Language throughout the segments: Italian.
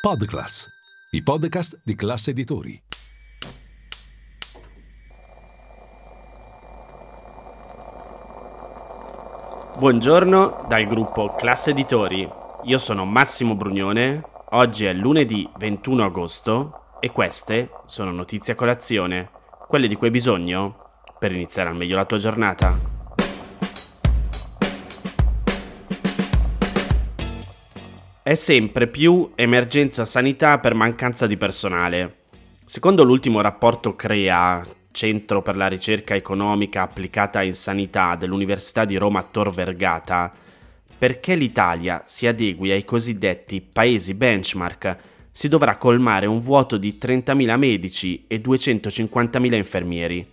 Podclass, i podcast di classe editori. Buongiorno dal gruppo Classe Editori. Io sono Massimo Brugnone. Oggi è lunedì 21 agosto e queste sono notizie a colazione, quelle di cui hai bisogno per iniziare al meglio la tua giornata. È sempre più emergenza sanità per mancanza di personale. Secondo l'ultimo rapporto CREA, Centro per la ricerca economica applicata in sanità dell'Università di Roma Tor Vergata, perché l'Italia si adegui ai cosiddetti paesi benchmark, si dovrà colmare un vuoto di 30.000 medici e 250.000 infermieri.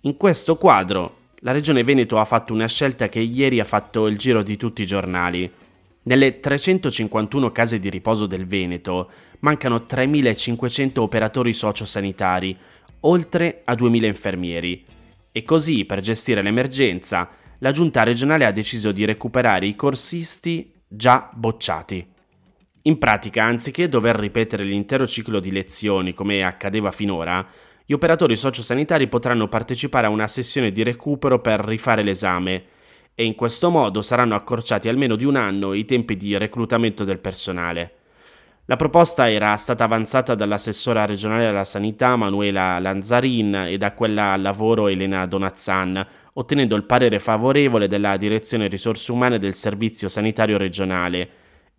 In questo quadro, la Regione Veneto ha fatto una scelta che ieri ha fatto il giro di tutti i giornali nelle 351 case di riposo del Veneto mancano 3.500 operatori sociosanitari, oltre a 2.000 infermieri. E così, per gestire l'emergenza, la giunta regionale ha deciso di recuperare i corsisti già bocciati. In pratica, anziché dover ripetere l'intero ciclo di lezioni come accadeva finora, gli operatori sociosanitari potranno partecipare a una sessione di recupero per rifare l'esame e in questo modo saranno accorciati almeno di un anno i tempi di reclutamento del personale. La proposta era stata avanzata dall'assessora regionale alla sanità Manuela Lanzarin e da quella al lavoro Elena Donazzan, ottenendo il parere favorevole della Direzione Risorse Umane del Servizio Sanitario Regionale,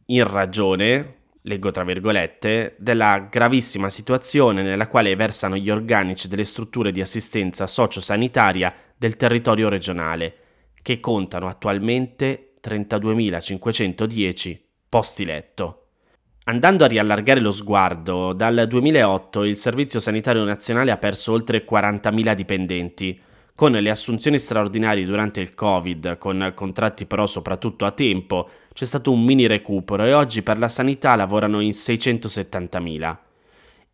in ragione, leggo tra virgolette, della gravissima situazione nella quale versano gli organici delle strutture di assistenza sociosanitaria del territorio regionale che contano attualmente 32.510 posti letto. Andando a riallargare lo sguardo, dal 2008 il Servizio Sanitario Nazionale ha perso oltre 40.000 dipendenti. Con le assunzioni straordinarie durante il Covid, con contratti però soprattutto a tempo, c'è stato un mini recupero e oggi per la sanità lavorano in 670.000.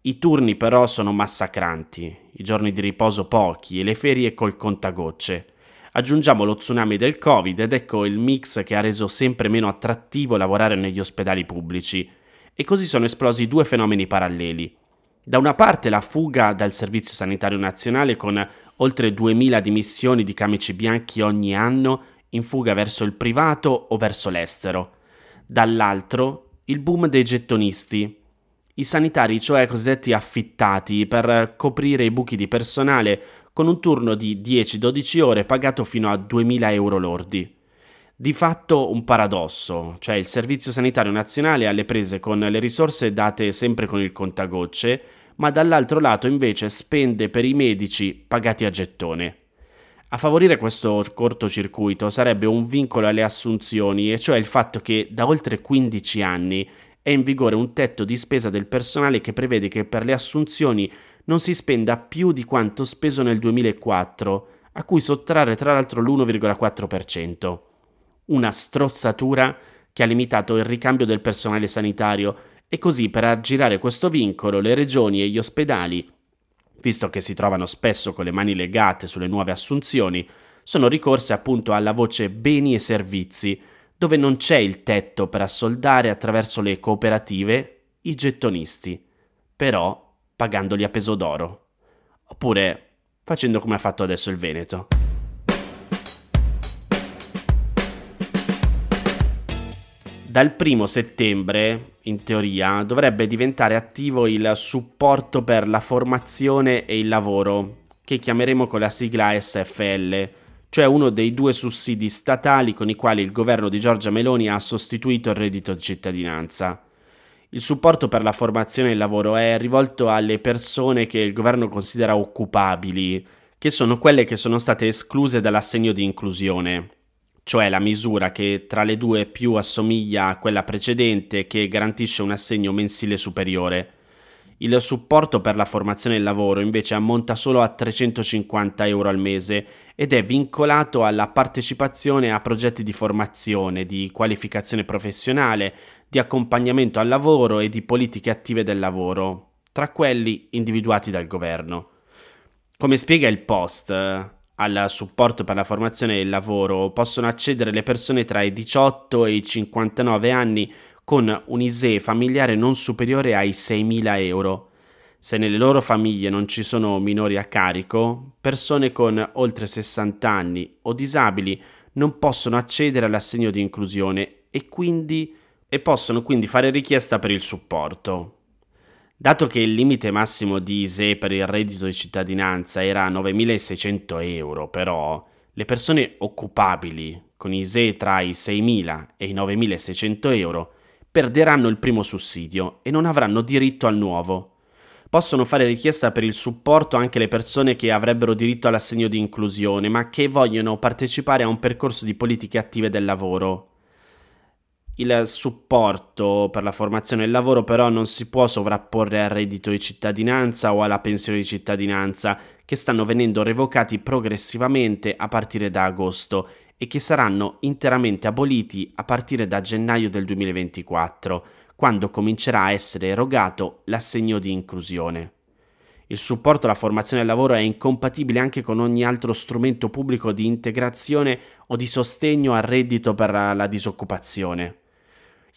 I turni però sono massacranti, i giorni di riposo pochi e le ferie col contagocce. Aggiungiamo lo tsunami del Covid ed ecco il mix che ha reso sempre meno attrattivo lavorare negli ospedali pubblici. E così sono esplosi due fenomeni paralleli. Da una parte la fuga dal Servizio Sanitario Nazionale con oltre 2000 dimissioni di camici bianchi ogni anno in fuga verso il privato o verso l'estero. Dall'altro il boom dei gettonisti, i sanitari, cioè cosiddetti affittati, per coprire i buchi di personale con un turno di 10-12 ore pagato fino a 2.000 euro lordi. Di fatto un paradosso, cioè il Servizio Sanitario Nazionale alle prese con le risorse date sempre con il contagocce, ma dall'altro lato invece spende per i medici pagati a gettone. A favorire questo cortocircuito sarebbe un vincolo alle assunzioni, e cioè il fatto che da oltre 15 anni è in vigore un tetto di spesa del personale che prevede che per le assunzioni non si spenda più di quanto speso nel 2004, a cui sottrarre tra l'altro l'1,4%. Una strozzatura che ha limitato il ricambio del personale sanitario e così per aggirare questo vincolo le regioni e gli ospedali, visto che si trovano spesso con le mani legate sulle nuove assunzioni, sono ricorse appunto alla voce beni e servizi, dove non c'è il tetto per assoldare attraverso le cooperative i gettonisti. Però pagandoli a peso d'oro. Oppure facendo come ha fatto adesso il Veneto. Dal primo settembre, in teoria, dovrebbe diventare attivo il supporto per la formazione e il lavoro, che chiameremo con la sigla SFL, cioè uno dei due sussidi statali con i quali il governo di Giorgia Meloni ha sostituito il reddito di cittadinanza. Il supporto per la formazione e il lavoro è rivolto alle persone che il governo considera occupabili, che sono quelle che sono state escluse dall'assegno di inclusione, cioè la misura che tra le due più assomiglia a quella precedente che garantisce un assegno mensile superiore. Il supporto per la formazione e il lavoro invece ammonta solo a 350 euro al mese ed è vincolato alla partecipazione a progetti di formazione, di qualificazione professionale, di accompagnamento al lavoro e di politiche attive del lavoro, tra quelli individuati dal governo. Come spiega il post, al supporto per la formazione e il lavoro possono accedere le persone tra i 18 e i 59 anni con un ISE familiare non superiore ai 6.000 euro. Se nelle loro famiglie non ci sono minori a carico, persone con oltre 60 anni o disabili non possono accedere all'assegno di inclusione e, quindi, e possono quindi fare richiesta per il supporto. Dato che il limite massimo di ISE per il reddito di cittadinanza era 9.600 euro, però, le persone occupabili con ISE tra i 6.000 e i 9.600 euro perderanno il primo sussidio e non avranno diritto al nuovo. Possono fare richiesta per il supporto anche le persone che avrebbero diritto all'assegno di inclusione, ma che vogliono partecipare a un percorso di politiche attive del lavoro. Il supporto per la formazione e il lavoro però non si può sovrapporre al reddito di cittadinanza o alla pensione di cittadinanza, che stanno venendo revocati progressivamente a partire da agosto e che saranno interamente aboliti a partire da gennaio del 2024, quando comincerà a essere erogato l'assegno di inclusione. Il supporto alla formazione e al lavoro è incompatibile anche con ogni altro strumento pubblico di integrazione o di sostegno al reddito per la disoccupazione.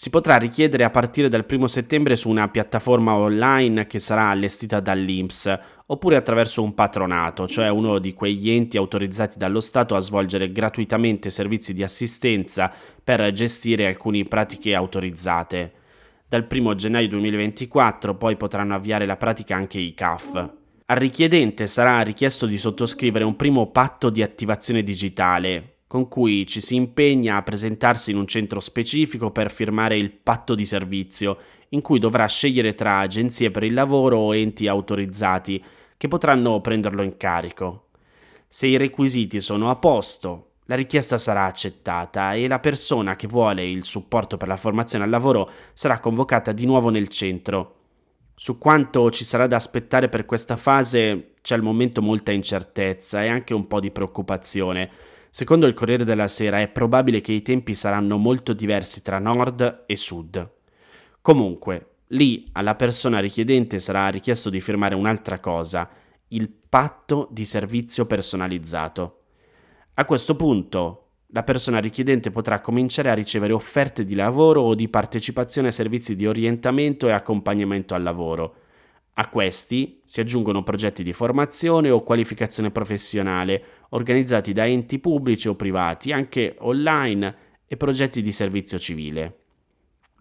Si potrà richiedere a partire dal 1 settembre su una piattaforma online che sarà allestita dall'INPS oppure attraverso un patronato, cioè uno di quegli enti autorizzati dallo Stato a svolgere gratuitamente servizi di assistenza per gestire alcune pratiche autorizzate. Dal 1 gennaio 2024 poi potranno avviare la pratica anche i CAF. Al richiedente sarà richiesto di sottoscrivere un primo patto di attivazione digitale, con cui ci si impegna a presentarsi in un centro specifico per firmare il patto di servizio, in cui dovrà scegliere tra agenzie per il lavoro o enti autorizzati che potranno prenderlo in carico. Se i requisiti sono a posto, la richiesta sarà accettata e la persona che vuole il supporto per la formazione al lavoro sarà convocata di nuovo nel centro. Su quanto ci sarà da aspettare per questa fase c'è al momento molta incertezza e anche un po' di preoccupazione. Secondo il Corriere della Sera è probabile che i tempi saranno molto diversi tra nord e sud. Comunque, Lì alla persona richiedente sarà richiesto di firmare un'altra cosa, il patto di servizio personalizzato. A questo punto la persona richiedente potrà cominciare a ricevere offerte di lavoro o di partecipazione a servizi di orientamento e accompagnamento al lavoro. A questi si aggiungono progetti di formazione o qualificazione professionale organizzati da enti pubblici o privati, anche online, e progetti di servizio civile.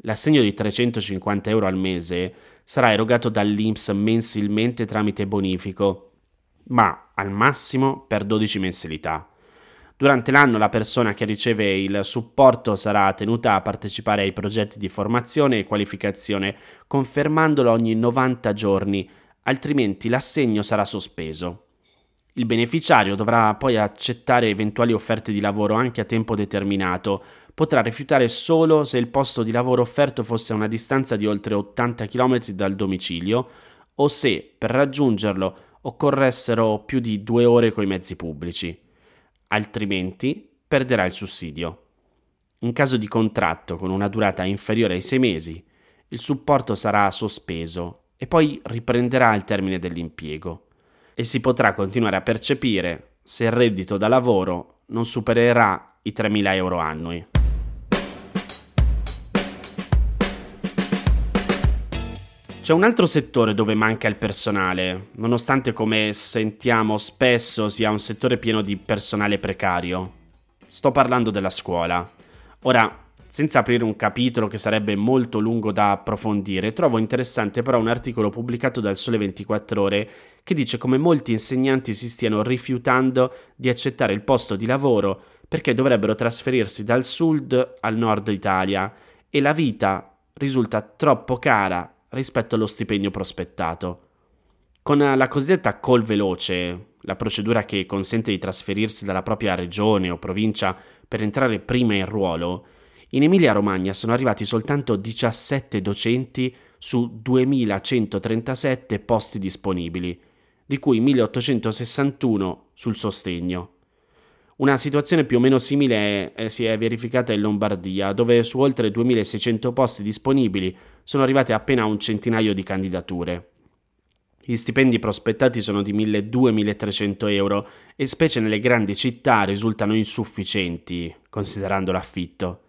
L'assegno di 350 euro al mese sarà erogato dall'INPS mensilmente tramite bonifico, ma al massimo per 12 mensilità. Durante l'anno la persona che riceve il supporto sarà tenuta a partecipare ai progetti di formazione e qualificazione, confermandolo ogni 90 giorni, altrimenti l'assegno sarà sospeso. Il beneficiario dovrà poi accettare eventuali offerte di lavoro anche a tempo determinato, potrà rifiutare solo se il posto di lavoro offerto fosse a una distanza di oltre 80 km dal domicilio o se per raggiungerlo occorressero più di due ore coi mezzi pubblici. Altrimenti perderà il sussidio. In caso di contratto con una durata inferiore ai sei mesi, il supporto sarà sospeso e poi riprenderà al termine dell'impiego e si potrà continuare a percepire se il reddito da lavoro non supererà i 3.000 euro annui. C'è un altro settore dove manca il personale, nonostante come sentiamo spesso sia un settore pieno di personale precario. Sto parlando della scuola. Ora, senza aprire un capitolo che sarebbe molto lungo da approfondire, trovo interessante però un articolo pubblicato dal Sole 24 ore che dice come molti insegnanti si stiano rifiutando di accettare il posto di lavoro perché dovrebbero trasferirsi dal sud al nord Italia e la vita risulta troppo cara rispetto allo stipendio prospettato. Con la cosiddetta call veloce, la procedura che consente di trasferirsi dalla propria regione o provincia per entrare prima in ruolo, in Emilia-Romagna sono arrivati soltanto 17 docenti su 2137 posti disponibili, di cui 1861 sul sostegno. Una situazione più o meno simile eh, si è verificata in Lombardia, dove su oltre 2600 posti disponibili sono arrivate appena un centinaio di candidature. Gli stipendi prospettati sono di 1.200-1.300 euro e specie nelle grandi città risultano insufficienti, considerando l'affitto.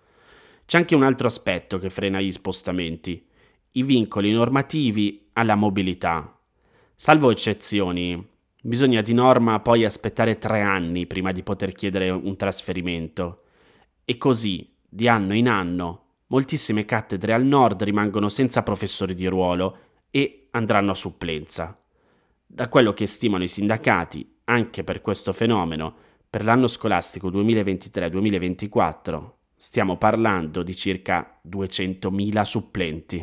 C'è anche un altro aspetto che frena gli spostamenti, i vincoli normativi alla mobilità. Salvo eccezioni, bisogna di norma poi aspettare tre anni prima di poter chiedere un trasferimento. E così, di anno in anno, moltissime cattedre al nord rimangono senza professori di ruolo e andranno a supplenza. Da quello che stimano i sindacati, anche per questo fenomeno, per l'anno scolastico 2023-2024 stiamo parlando di circa 200.000 supplenti.